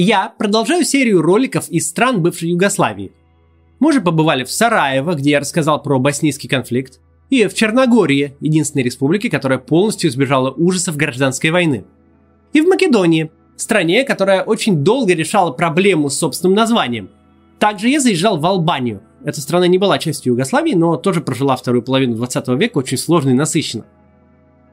Я продолжаю серию роликов из стран бывшей Югославии. Мы уже побывали в Сараево, где я рассказал про боснийский конфликт, и в Черногории, единственной республике, которая полностью избежала ужасов гражданской войны. И в Македонии, стране, которая очень долго решала проблему с собственным названием. Также я заезжал в Албанию. Эта страна не была частью Югославии, но тоже прожила вторую половину 20 века очень сложно и насыщенно.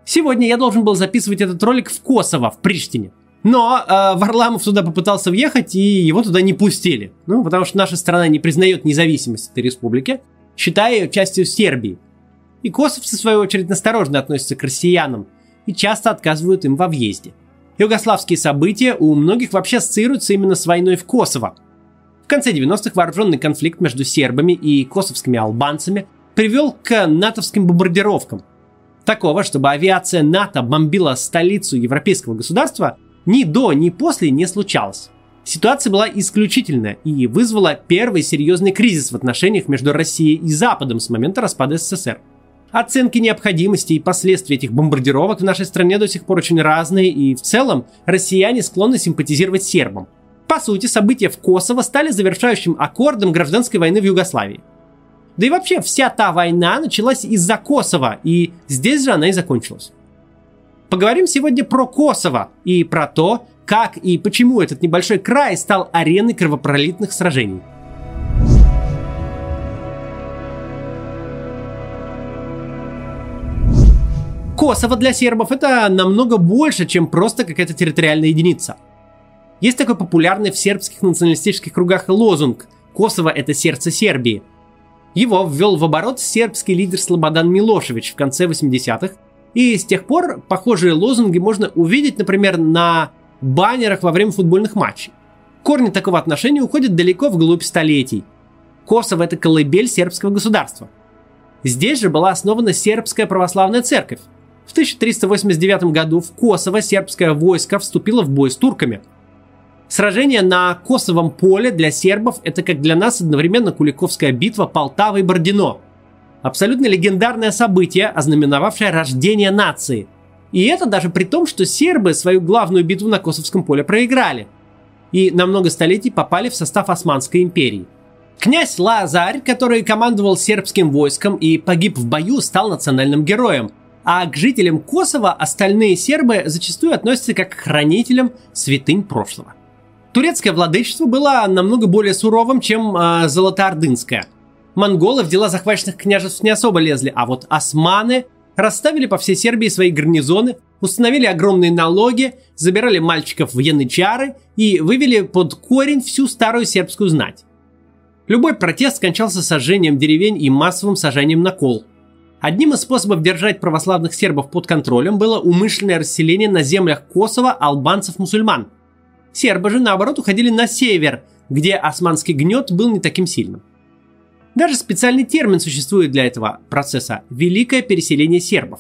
Сегодня я должен был записывать этот ролик в Косово, в Приштине. Но э, Варламов туда попытался въехать, и его туда не пустили. Ну, потому что наша страна не признает независимость этой республики, считая ее частью Сербии. И косовцы, в свою очередь, насторожно относятся к россиянам и часто отказывают им во въезде. Югославские события у многих вообще ассоциируются именно с войной в Косово. В конце 90-х вооруженный конфликт между сербами и косовскими албанцами привел к натовским бомбардировкам – Такого, чтобы авиация НАТО бомбила столицу европейского государства, ни до, ни после не случалось. Ситуация была исключительная и вызвала первый серьезный кризис в отношениях между Россией и Западом с момента распада СССР. Оценки необходимости и последствий этих бомбардировок в нашей стране до сих пор очень разные, и в целом россияне склонны симпатизировать сербам. По сути, события в Косово стали завершающим аккордом гражданской войны в Югославии – да и вообще вся та война началась из-за Косово, и здесь же она и закончилась. Поговорим сегодня про Косово и про то, как и почему этот небольшой край стал ареной кровопролитных сражений. Косово для сербов это намного больше, чем просто какая-то территориальная единица. Есть такой популярный в сербских националистических кругах лозунг «Косово – это сердце Сербии», его ввел в оборот сербский лидер Слободан Милошевич в конце 80-х, и с тех пор похожие лозунги можно увидеть, например, на баннерах во время футбольных матчей. Корни такого отношения уходят далеко вглубь столетий. Косово – это колыбель сербского государства. Здесь же была основана сербская православная церковь. В 1389 году в Косово сербское войско вступило в бой с турками – Сражение на Косовом поле для сербов – это как для нас одновременно Куликовская битва, Полтава и Бородино. Абсолютно легендарное событие, ознаменовавшее рождение нации. И это даже при том, что сербы свою главную битву на Косовском поле проиграли. И на много столетий попали в состав Османской империи. Князь Лазарь, который командовал сербским войском и погиб в бою, стал национальным героем. А к жителям Косово остальные сербы зачастую относятся как к хранителям святынь прошлого. Турецкое владычество было намного более суровым, чем э, золотоордынское. Монголы в дела захваченных княжеств не особо лезли, а вот османы расставили по всей Сербии свои гарнизоны, установили огромные налоги, забирали мальчиков в янычары и вывели под корень всю старую сербскую знать. Любой протест кончался сожжением деревень и массовым сажанием на кол. Одним из способов держать православных сербов под контролем было умышленное расселение на землях Косово албанцев-мусульман – Сербы же, наоборот, уходили на север, где османский гнет был не таким сильным. Даже специальный термин существует для этого процесса – «великое переселение сербов».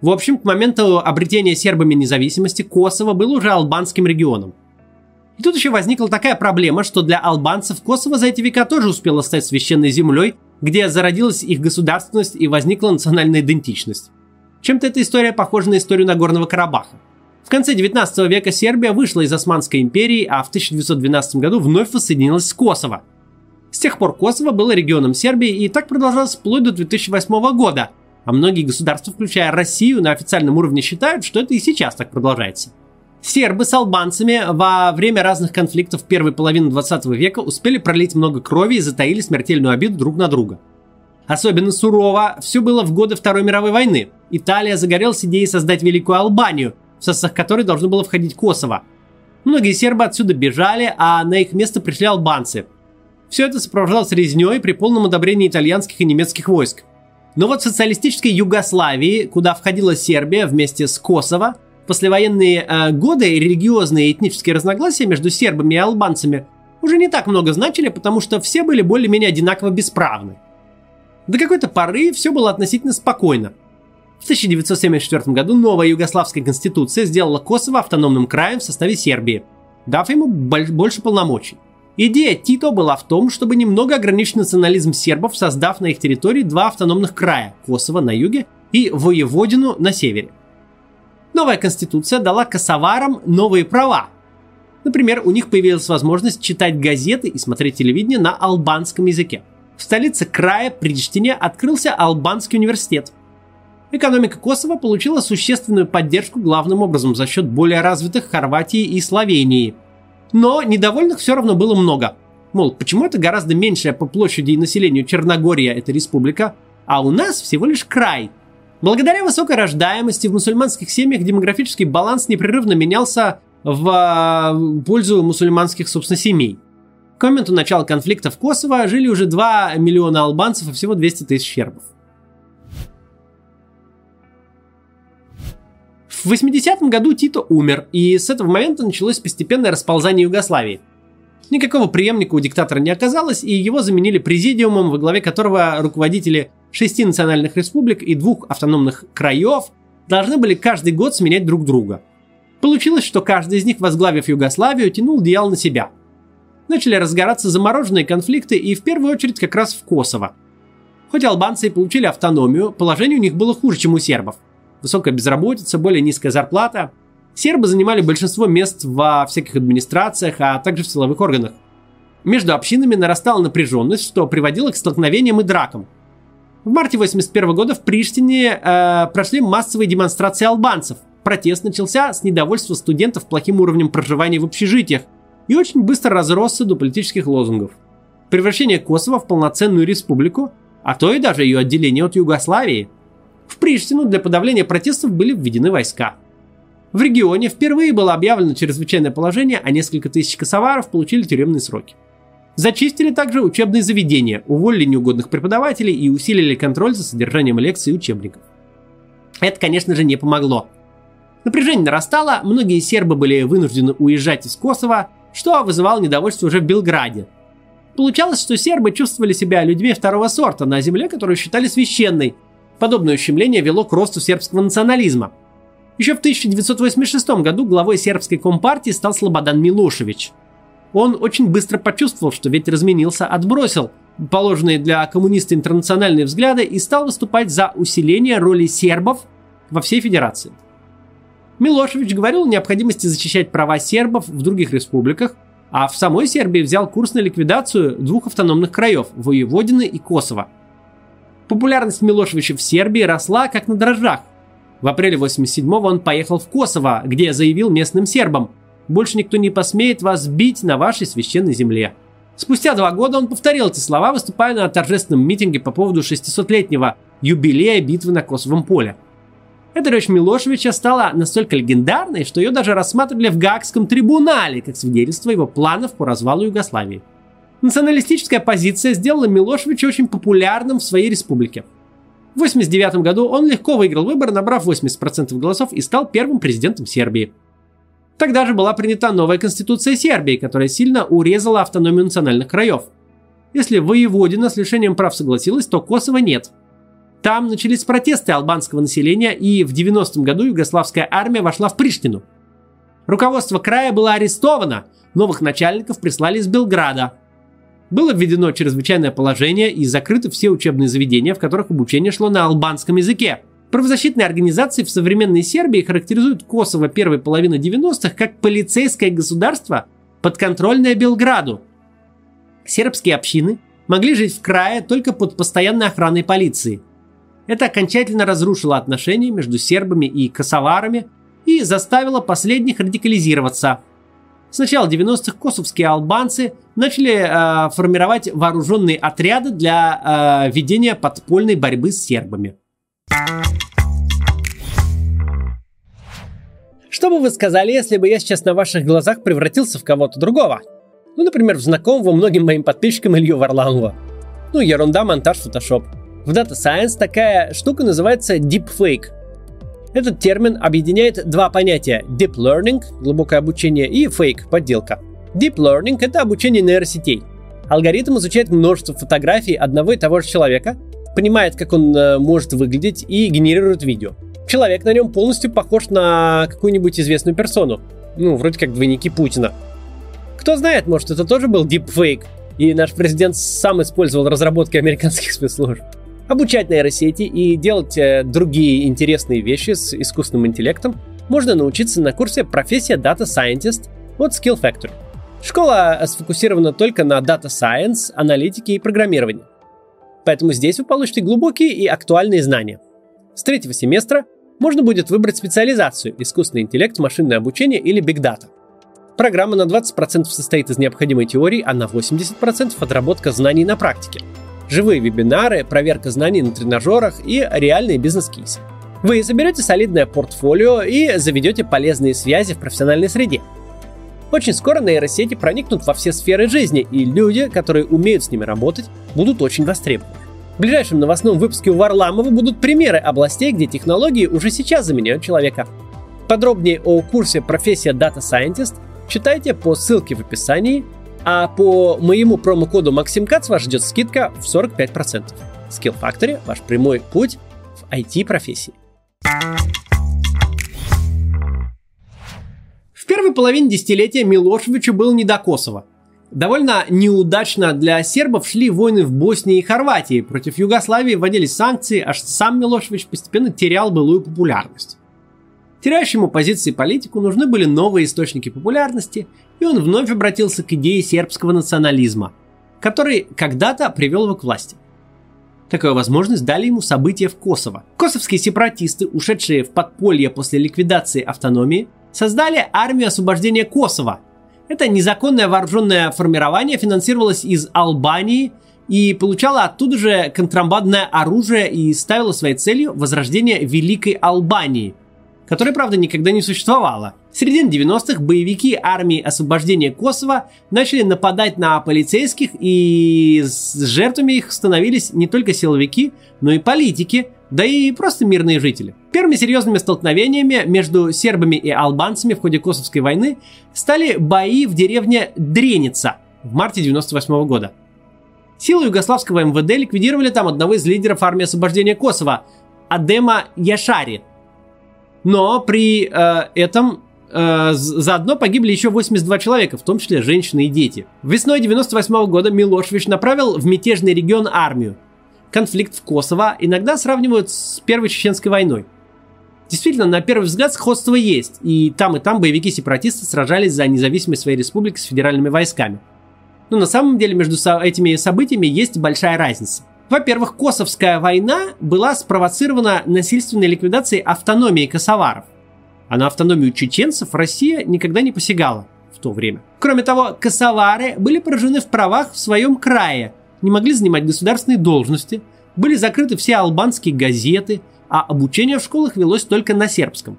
В общем, к моменту обретения сербами независимости Косово был уже албанским регионом. И тут еще возникла такая проблема, что для албанцев Косово за эти века тоже успело стать священной землей, где зародилась их государственность и возникла национальная идентичность. Чем-то эта история похожа на историю Нагорного Карабаха. В конце 19 века Сербия вышла из Османской империи, а в 1912 году вновь воссоединилась с Косово. Тех пор Косово было регионом Сербии и так продолжалось вплоть до 2008 года, а многие государства, включая Россию, на официальном уровне считают, что это и сейчас так продолжается. Сербы с албанцами во время разных конфликтов первой половины 20 века успели пролить много крови и затаили смертельную обиду друг на друга. Особенно сурово все было в годы Второй мировой войны. Италия загорелась идеей создать Великую Албанию – в состав которой должно было входить Косово. Многие сербы отсюда бежали, а на их место пришли албанцы. Все это сопровождалось резней при полном одобрении итальянских и немецких войск. Но вот в социалистической Югославии, куда входила Сербия вместе с Косово, послевоенные э, годы религиозные и этнические разногласия между сербами и албанцами уже не так много значили, потому что все были более-менее одинаково бесправны. До какой-то поры все было относительно спокойно. В 1974 году новая югославская конституция сделала Косово автономным краем в составе Сербии, дав ему больше полномочий. Идея Тито была в том, чтобы немного ограничить национализм сербов, создав на их территории два автономных края – Косово на юге и Воеводину на севере. Новая конституция дала косоварам новые права. Например, у них появилась возможность читать газеты и смотреть телевидение на албанском языке. В столице края Приштине открылся Албанский университет. Экономика Косово получила существенную поддержку главным образом за счет более развитых Хорватии и Словении. Но недовольных все равно было много. Мол, почему это гораздо меньшая по площади и населению Черногория, это республика, а у нас всего лишь край. Благодаря высокой рождаемости в мусульманских семьях демографический баланс непрерывно менялся в а, пользу мусульманских, собственно, семей. К моменту начала конфликта в Косово жили уже 2 миллиона албанцев и всего 200 тысяч сербов. В 80-м году Тито умер, и с этого момента началось постепенное расползание Югославии. Никакого преемника у диктатора не оказалось, и его заменили президиумом, во главе которого руководители шести национальных республик и двух автономных краев должны были каждый год сменять друг друга. Получилось, что каждый из них, возглавив Югославию, тянул дьял на себя. Начали разгораться замороженные конфликты и в первую очередь как раз в Косово. Хоть албанцы и получили автономию, положение у них было хуже, чем у сербов – высокая безработица, более низкая зарплата. Сербы занимали большинство мест во всяких администрациях, а также в силовых органах. Между общинами нарастала напряженность, что приводило к столкновениям и дракам. В марте 1981 года в Приштине э, прошли массовые демонстрации албанцев. Протест начался с недовольства студентов плохим уровнем проживания в общежитиях и очень быстро разросся до политических лозунгов. Превращение Косово в полноценную республику, а то и даже ее отделение от Югославии – в Приштину для подавления протестов были введены войска. В регионе впервые было объявлено чрезвычайное положение, а несколько тысяч косоваров получили тюремные сроки. Зачистили также учебные заведения, уволили неугодных преподавателей и усилили контроль за содержанием лекций и учебников. Это, конечно же, не помогло. Напряжение нарастало, многие сербы были вынуждены уезжать из Косово, что вызывало недовольство уже в Белграде. Получалось, что сербы чувствовали себя людьми второго сорта на земле, которую считали священной, Подобное ущемление вело к росту сербского национализма. Еще в 1986 году главой сербской компартии стал Слободан Милошевич. Он очень быстро почувствовал, что ветер изменился, отбросил положенные для коммуниста интернациональные взгляды и стал выступать за усиление роли сербов во всей федерации. Милошевич говорил о необходимости защищать права сербов в других республиках, а в самой Сербии взял курс на ликвидацию двух автономных краев – Воеводины и Косово – Популярность Милошевича в Сербии росла как на дрожжах. В апреле 87-го он поехал в Косово, где заявил местным сербам «Больше никто не посмеет вас бить на вашей священной земле». Спустя два года он повторил эти слова, выступая на торжественном митинге по поводу 600-летнего юбилея битвы на Косовом поле. Эта речь Милошевича стала настолько легендарной, что ее даже рассматривали в Гаагском трибунале как свидетельство его планов по развалу Югославии. Националистическая позиция сделала Милошевича очень популярным в своей республике. В 1989 году он легко выиграл выборы, набрав 80% голосов и стал первым президентом Сербии. Тогда же была принята новая конституция Сербии, которая сильно урезала автономию национальных краев. Если Воеводина с лишением прав согласилась, то Косово нет. Там начались протесты албанского населения, и в 90 году югославская армия вошла в Приштину. Руководство края было арестовано, новых начальников прислали из Белграда – было введено чрезвычайное положение и закрыты все учебные заведения, в которых обучение шло на албанском языке. Правозащитные организации в современной Сербии характеризуют Косово первой половины 90-х как полицейское государство, подконтрольное Белграду. Сербские общины могли жить в крае только под постоянной охраной полиции. Это окончательно разрушило отношения между сербами и косоварами и заставило последних радикализироваться – с начала 90-х косовские албанцы начали э, формировать вооруженные отряды для э, ведения подпольной борьбы с сербами. Что бы вы сказали, если бы я сейчас на ваших глазах превратился в кого-то другого? Ну, например, в знакомого многим моим подписчикам Илью Варламова. Ну, ерунда, монтаж, фотошоп. В Data Science такая штука называется Deepfake – этот термин объединяет два понятия – deep learning – глубокое обучение и fake – подделка. Deep learning – это обучение нейросетей. Алгоритм изучает множество фотографий одного и того же человека, понимает, как он э, может выглядеть и генерирует видео. Человек на нем полностью похож на какую-нибудь известную персону. Ну, вроде как двойники Путина. Кто знает, может это тоже был deepfake, и наш президент сам использовал разработки американских спецслужб обучать нейросети и делать э, другие интересные вещи с искусственным интеллектом можно научиться на курсе «Профессия Data Scientist» от Skill Factory. Школа сфокусирована только на Data Science, аналитике и программировании. Поэтому здесь вы получите глубокие и актуальные знания. С третьего семестра можно будет выбрать специализацию – искусственный интеллект, машинное обучение или Big Data. Программа на 20% состоит из необходимой теории, а на 80% отработка знаний на практике. Живые вебинары, проверка знаний на тренажерах и реальные бизнес-кейсы. Вы соберете солидное портфолио и заведете полезные связи в профессиональной среде. Очень скоро нейросети проникнут во все сферы жизни, и люди, которые умеют с ними работать, будут очень востребованы. В ближайшем новостном выпуске у Варламова будут примеры областей, где технологии уже сейчас заменяют человека. Подробнее о курсе «Профессия Data Scientist» читайте по ссылке в описании, а по моему промокоду MaximCats вас ждет скидка в 45%. Skill Factory – ваш прямой путь в IT-профессии. В первой половине десятилетия Милошевичу был не до Косово. Довольно неудачно для сербов шли войны в Боснии и Хорватии. Против Югославии вводились санкции, аж сам Милошевич постепенно терял былую популярность. Теряющему позиции политику нужны были новые источники популярности, и он вновь обратился к идее сербского национализма, который когда-то привел его к власти. Такую возможность дали ему события в Косово. Косовские сепаратисты, ушедшие в подполье после ликвидации автономии, создали армию освобождения Косово. Это незаконное вооруженное формирование финансировалось из Албании и получало оттуда же контрабандное оружие и ставило своей целью возрождение Великой Албании, которой, правда, никогда не существовало. В середине 90-х боевики армии освобождения Косово начали нападать на полицейских, и с жертвами их становились не только силовики, но и политики, да и просто мирные жители. Первыми серьезными столкновениями между сербами и албанцами в ходе Косовской войны стали бои в деревне Дреница в марте 98 года. Силы югославского МВД ликвидировали там одного из лидеров армии освобождения Косово, Адема Яшари, но при э, этом э, заодно погибли еще 82 человека, в том числе женщины и дети. Весной 98 года Милошевич направил в мятежный регион армию. Конфликт в Косово иногда сравнивают с Первой Чеченской войной. Действительно, на первый взгляд сходство есть, и там и там боевики-сепаратисты сражались за независимость своей республики с федеральными войсками. Но на самом деле между этими событиями есть большая разница. Во-первых, Косовская война была спровоцирована насильственной ликвидацией автономии косоваров. А на автономию чеченцев Россия никогда не посягала в то время. Кроме того, косовары были поражены в правах в своем крае, не могли занимать государственные должности, были закрыты все албанские газеты, а обучение в школах велось только на сербском.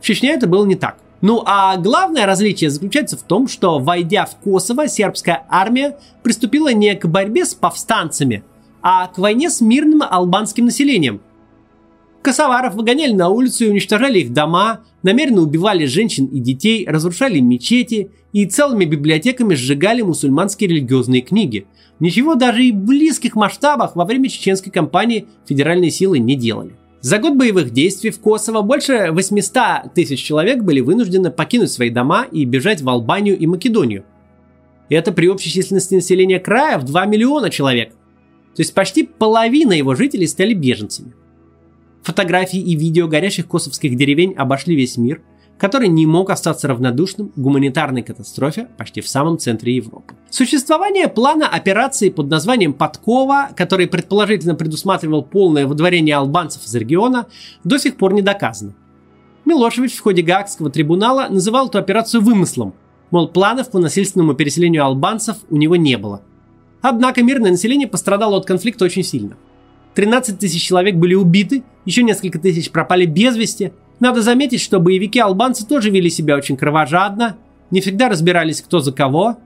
В Чечне это было не так. Ну а главное различие заключается в том, что, войдя в Косово, сербская армия приступила не к борьбе с повстанцами – а к войне с мирным албанским населением. Косоваров выгоняли на улицу и уничтожали их дома, намеренно убивали женщин и детей, разрушали мечети и целыми библиотеками сжигали мусульманские религиозные книги. Ничего даже и в близких масштабах во время чеченской кампании федеральные силы не делали. За год боевых действий в Косово больше 800 тысяч человек были вынуждены покинуть свои дома и бежать в Албанию и Македонию. Это при общей численности населения края в 2 миллиона человек – то есть почти половина его жителей стали беженцами. Фотографии и видео горящих косовских деревень обошли весь мир, который не мог остаться равнодушным гуманитарной катастрофе почти в самом центре Европы. Существование плана операции под названием «Подкова», который предположительно предусматривал полное выдворение албанцев из региона, до сих пор не доказано. Милошевич в ходе Гаагского трибунала называл эту операцию вымыслом, мол, планов по насильственному переселению албанцев у него не было – Однако мирное население пострадало от конфликта очень сильно. 13 тысяч человек были убиты, еще несколько тысяч пропали без вести. Надо заметить, что боевики-албанцы тоже вели себя очень кровожадно, не всегда разбирались кто за кого.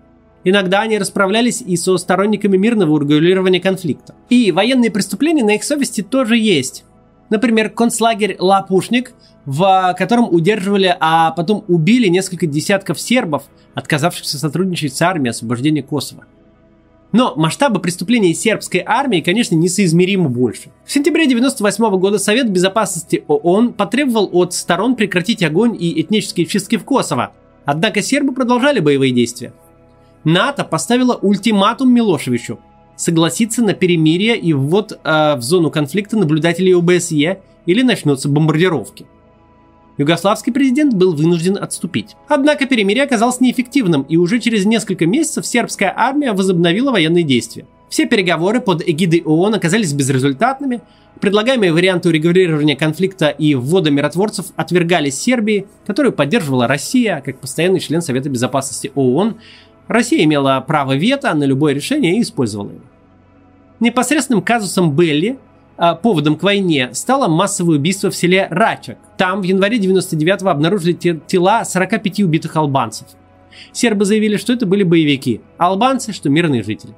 Иногда они расправлялись и со сторонниками мирного урегулирования конфликта. И военные преступления на их совести тоже есть. Например, концлагерь Лапушник, в котором удерживали, а потом убили несколько десятков сербов, отказавшихся сотрудничать с армией освобождения Косово. Но масштабы преступлений сербской армии, конечно, несоизмеримо больше. В сентябре 1998 года Совет Безопасности ООН потребовал от сторон прекратить огонь и этнические чистки в Косово. Однако сербы продолжали боевые действия. НАТО поставило ультиматум Милошевичу согласиться на перемирие и ввод э, в зону конфликта наблюдателей ОБСЕ или начнутся бомбардировки. Югославский президент был вынужден отступить. Однако перемирие оказалось неэффективным, и уже через несколько месяцев сербская армия возобновила военные действия. Все переговоры под эгидой ООН оказались безрезультатными, предлагаемые варианты урегулирования конфликта и ввода миротворцев отвергались Сербией, которую поддерживала Россия как постоянный член Совета Безопасности ООН. Россия имела право вето на любое решение и использовала его. Непосредственным казусом Белли поводом к войне стало массовое убийство в селе Рачак. Там в январе 99-го обнаружили тела 45 убитых албанцев. Сербы заявили, что это были боевики, а албанцы, что мирные жители.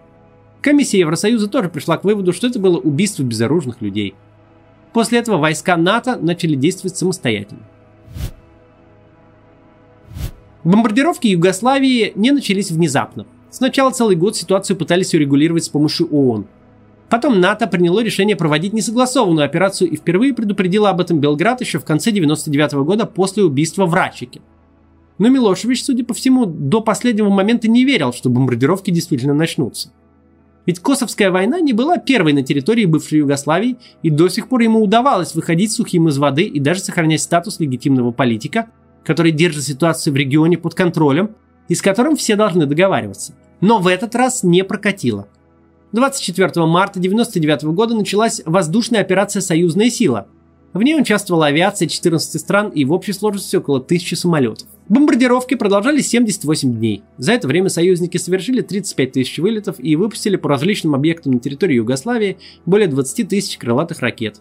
Комиссия Евросоюза тоже пришла к выводу, что это было убийство безоружных людей. После этого войска НАТО начали действовать самостоятельно. Бомбардировки Югославии не начались внезапно. Сначала целый год ситуацию пытались урегулировать с помощью ООН. Потом НАТО приняло решение проводить несогласованную операцию и впервые предупредило об этом Белград еще в конце 99 года после убийства в. Но Милошевич, судя по всему, до последнего момента не верил, что бомбардировки действительно начнутся. Ведь Косовская война не была первой на территории бывшей Югославии, и до сих пор ему удавалось выходить сухим из воды и даже сохранять статус легитимного политика, который держит ситуацию в регионе под контролем и с которым все должны договариваться. Но в этот раз не прокатило. 24 марта 1999 года началась воздушная операция «Союзная сила», в ней участвовала авиация 14 стран и в общей сложности около 1000 самолетов. Бомбардировки продолжались 78 дней. За это время союзники совершили 35 тысяч вылетов и выпустили по различным объектам на территории Югославии более 20 тысяч крылатых ракет.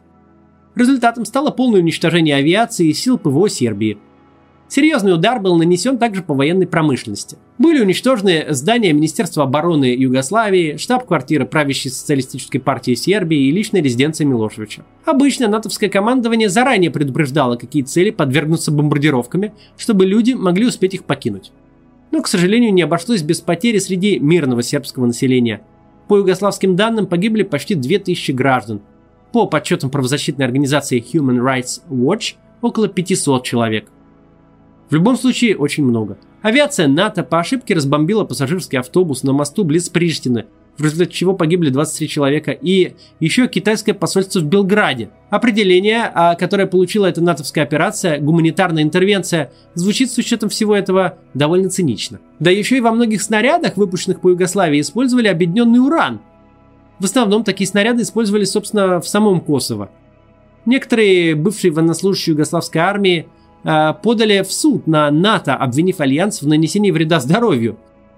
Результатом стало полное уничтожение авиации и сил ПВО Сербии – Серьезный удар был нанесен также по военной промышленности. Были уничтожены здания Министерства обороны Югославии, штаб-квартира правящей социалистической партии Сербии и личная резиденция Милошевича. Обычно натовское командование заранее предупреждало, какие цели подвергнутся бомбардировками, чтобы люди могли успеть их покинуть. Но, к сожалению, не обошлось без потери среди мирного сербского населения. По югославским данным погибли почти 2000 граждан. По подсчетам правозащитной организации Human Rights Watch около 500 человек – в любом случае, очень много. Авиация НАТО по ошибке разбомбила пассажирский автобус на мосту близ Приштины, в результате чего погибли 23 человека, и еще китайское посольство в Белграде. Определение, а, которое получила эта натовская операция, гуманитарная интервенция, звучит с учетом всего этого довольно цинично. Да еще и во многих снарядах, выпущенных по Югославии, использовали объединенный уран. В основном такие снаряды использовались, собственно, в самом Косово. Некоторые бывшие военнослужащие югославской армии – подали в суд на НАТО, обвинив Альянс в нанесении вреда здоровью.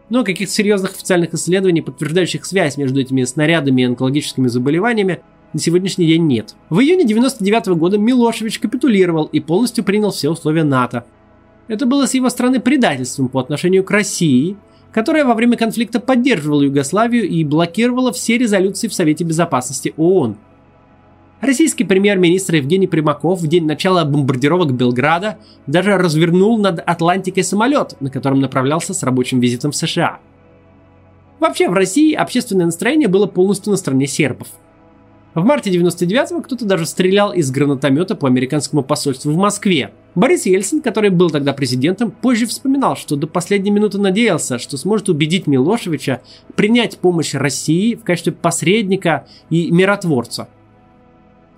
Но каких-то серьезных официальных исследований, подтверждающих связь между этими снарядами и онкологическими заболеваниями, на сегодняшний день нет. В июне 1999 -го года Милошевич капитулировал и полностью принял все условия НАТО. Это было с его стороны предательством по отношению к России, которая во время конфликта поддерживала Югославию и блокировала все резолюции в Совете Безопасности ООН. Российский премьер-министр Евгений Примаков в день начала бомбардировок Белграда даже развернул над Атлантикой самолет, на котором направлялся с рабочим визитом в США. Вообще в России общественное настроение было полностью на стороне сербов. В марте 99-го кто-то даже стрелял из гранатомета по американскому посольству в Москве. Борис Ельцин, который был тогда президентом, позже вспоминал, что до последней минуты надеялся, что сможет убедить Милошевича принять помощь России в качестве посредника и миротворца –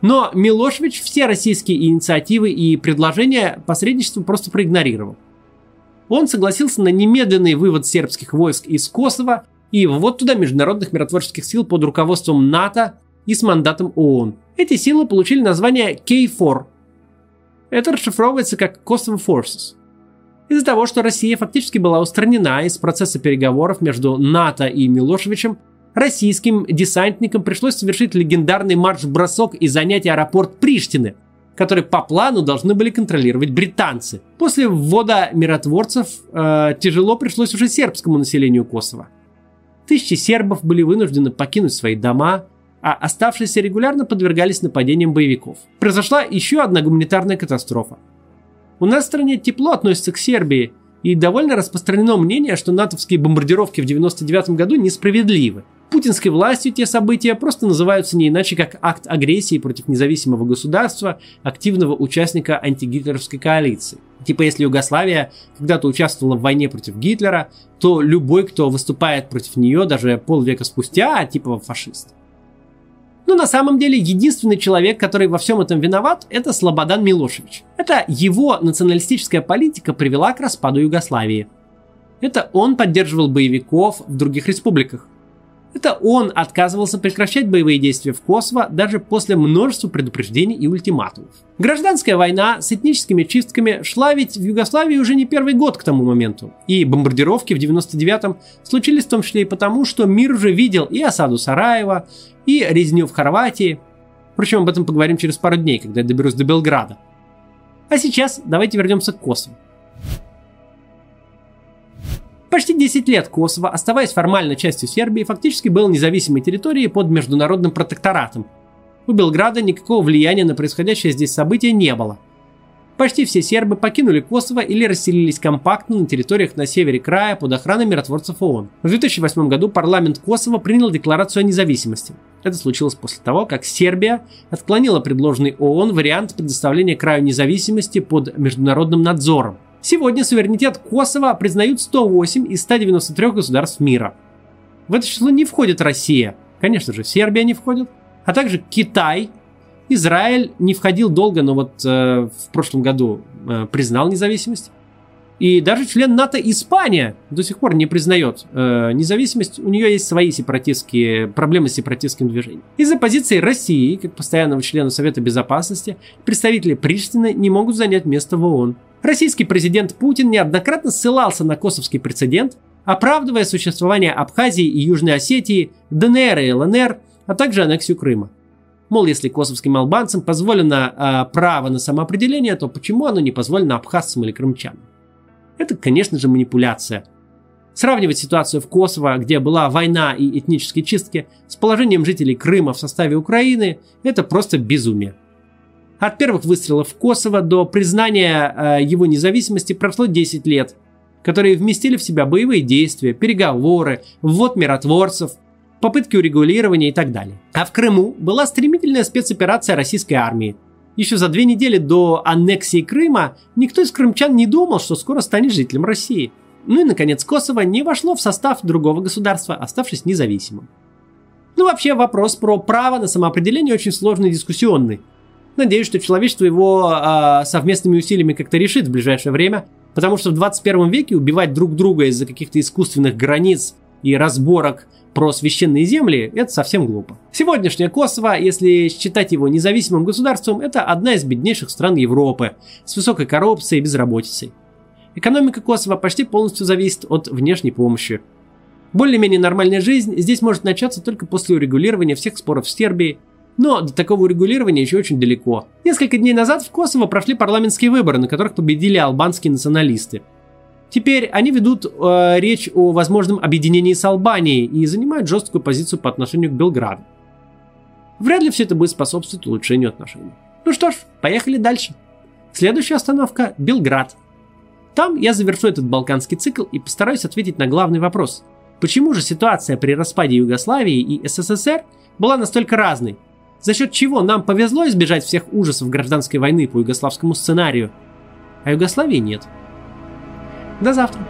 но Милошевич все российские инициативы и предложения посредничества просто проигнорировал. Он согласился на немедленный вывод сербских войск из Косово и ввод туда международных миротворческих сил под руководством НАТО и с мандатом ООН. Эти силы получили название K4. Это расшифровывается как Kosovo Forces. Из-за того, что Россия фактически была устранена из процесса переговоров между НАТО и Милошевичем, российским десантникам пришлось совершить легендарный марш-бросок и занять аэропорт Приштины, который по плану должны были контролировать британцы. После ввода миротворцев э, тяжело пришлось уже сербскому населению Косово. Тысячи сербов были вынуждены покинуть свои дома, а оставшиеся регулярно подвергались нападениям боевиков. Произошла еще одна гуманитарная катастрофа. У нас в стране тепло относится к Сербии, и довольно распространено мнение, что натовские бомбардировки в 1999 году несправедливы. Путинской властью те события просто называются не иначе как акт агрессии против независимого государства, активного участника антигитлеровской коалиции. Типа если Югославия когда-то участвовала в войне против Гитлера, то любой, кто выступает против нее даже полвека спустя, типа фашист. Но на самом деле единственный человек, который во всем этом виноват, это Слободан Милошевич. Это его националистическая политика привела к распаду Югославии. Это он поддерживал боевиков в других республиках. Это он отказывался прекращать боевые действия в Косово даже после множества предупреждений и ультиматумов. Гражданская война с этническими чистками шла ведь в Югославии уже не первый год к тому моменту. И бомбардировки в 99-м случились в том числе и потому, что мир уже видел и осаду Сараева, и резню в Хорватии. Впрочем, об этом поговорим через пару дней, когда я доберусь до Белграда. А сейчас давайте вернемся к Косово. Почти 10 лет Косово, оставаясь формально частью Сербии, фактически был независимой территорией под международным протекторатом. У Белграда никакого влияния на происходящее здесь событие не было. Почти все сербы покинули Косово или расселились компактно на территориях на севере края под охраной миротворцев ООН. В 2008 году парламент Косово принял декларацию о независимости. Это случилось после того, как Сербия отклонила предложенный ООН вариант предоставления краю независимости под международным надзором. Сегодня суверенитет Косово признают 108 из 193 государств мира. В это число не входит Россия, конечно же, Сербия не входит, а также Китай, Израиль не входил долго, но вот э, в прошлом году э, признал независимость. И даже член НАТО Испания до сих пор не признает э, независимость. У нее есть свои сепаратистские проблемы с сепаратистским движением. Из-за позиции России, как постоянного члена Совета Безопасности, представители Приштины не могут занять место в ООН. Российский президент Путин неоднократно ссылался на косовский прецедент, оправдывая существование Абхазии и Южной Осетии, ДНР и ЛНР, а также аннексию Крыма. Мол, если косовским албанцам позволено э, право на самоопределение, то почему оно не позволено абхазцам или крымчанам? Это, конечно же, манипуляция. Сравнивать ситуацию в Косово, где была война и этнические чистки, с положением жителей Крыма в составе Украины – это просто безумие. От первых выстрелов в Косово до признания э, его независимости прошло 10 лет, которые вместили в себя боевые действия, переговоры, ввод миротворцев, попытки урегулирования и так далее. А в Крыму была стремительная спецоперация российской армии, еще за две недели до аннексии Крыма никто из крымчан не думал, что скоро станет жителем России. Ну и, наконец, Косово не вошло в состав другого государства, оставшись независимым. Ну, вообще, вопрос про право на самоопределение очень сложный и дискуссионный. Надеюсь, что человечество его э, совместными усилиями как-то решит в ближайшее время, потому что в 21 веке убивать друг друга из-за каких-то искусственных границ и разборок про священные земли, это совсем глупо. Сегодняшнее Косово, если считать его независимым государством, это одна из беднейших стран Европы, с высокой коррупцией и безработицей. Экономика Косово почти полностью зависит от внешней помощи. Более-менее нормальная жизнь здесь может начаться только после урегулирования всех споров с Сербией, но до такого урегулирования еще очень далеко. Несколько дней назад в Косово прошли парламентские выборы, на которых победили албанские националисты – Теперь они ведут э, речь о возможном объединении с Албанией и занимают жесткую позицию по отношению к Белграду. Вряд ли все это будет способствовать улучшению отношений. Ну что ж, поехали дальше. Следующая остановка – Белград. Там я завершу этот балканский цикл и постараюсь ответить на главный вопрос. Почему же ситуация при распаде Югославии и СССР была настолько разной? За счет чего нам повезло избежать всех ужасов гражданской войны по югославскому сценарию, а Югославии нет – до завтра!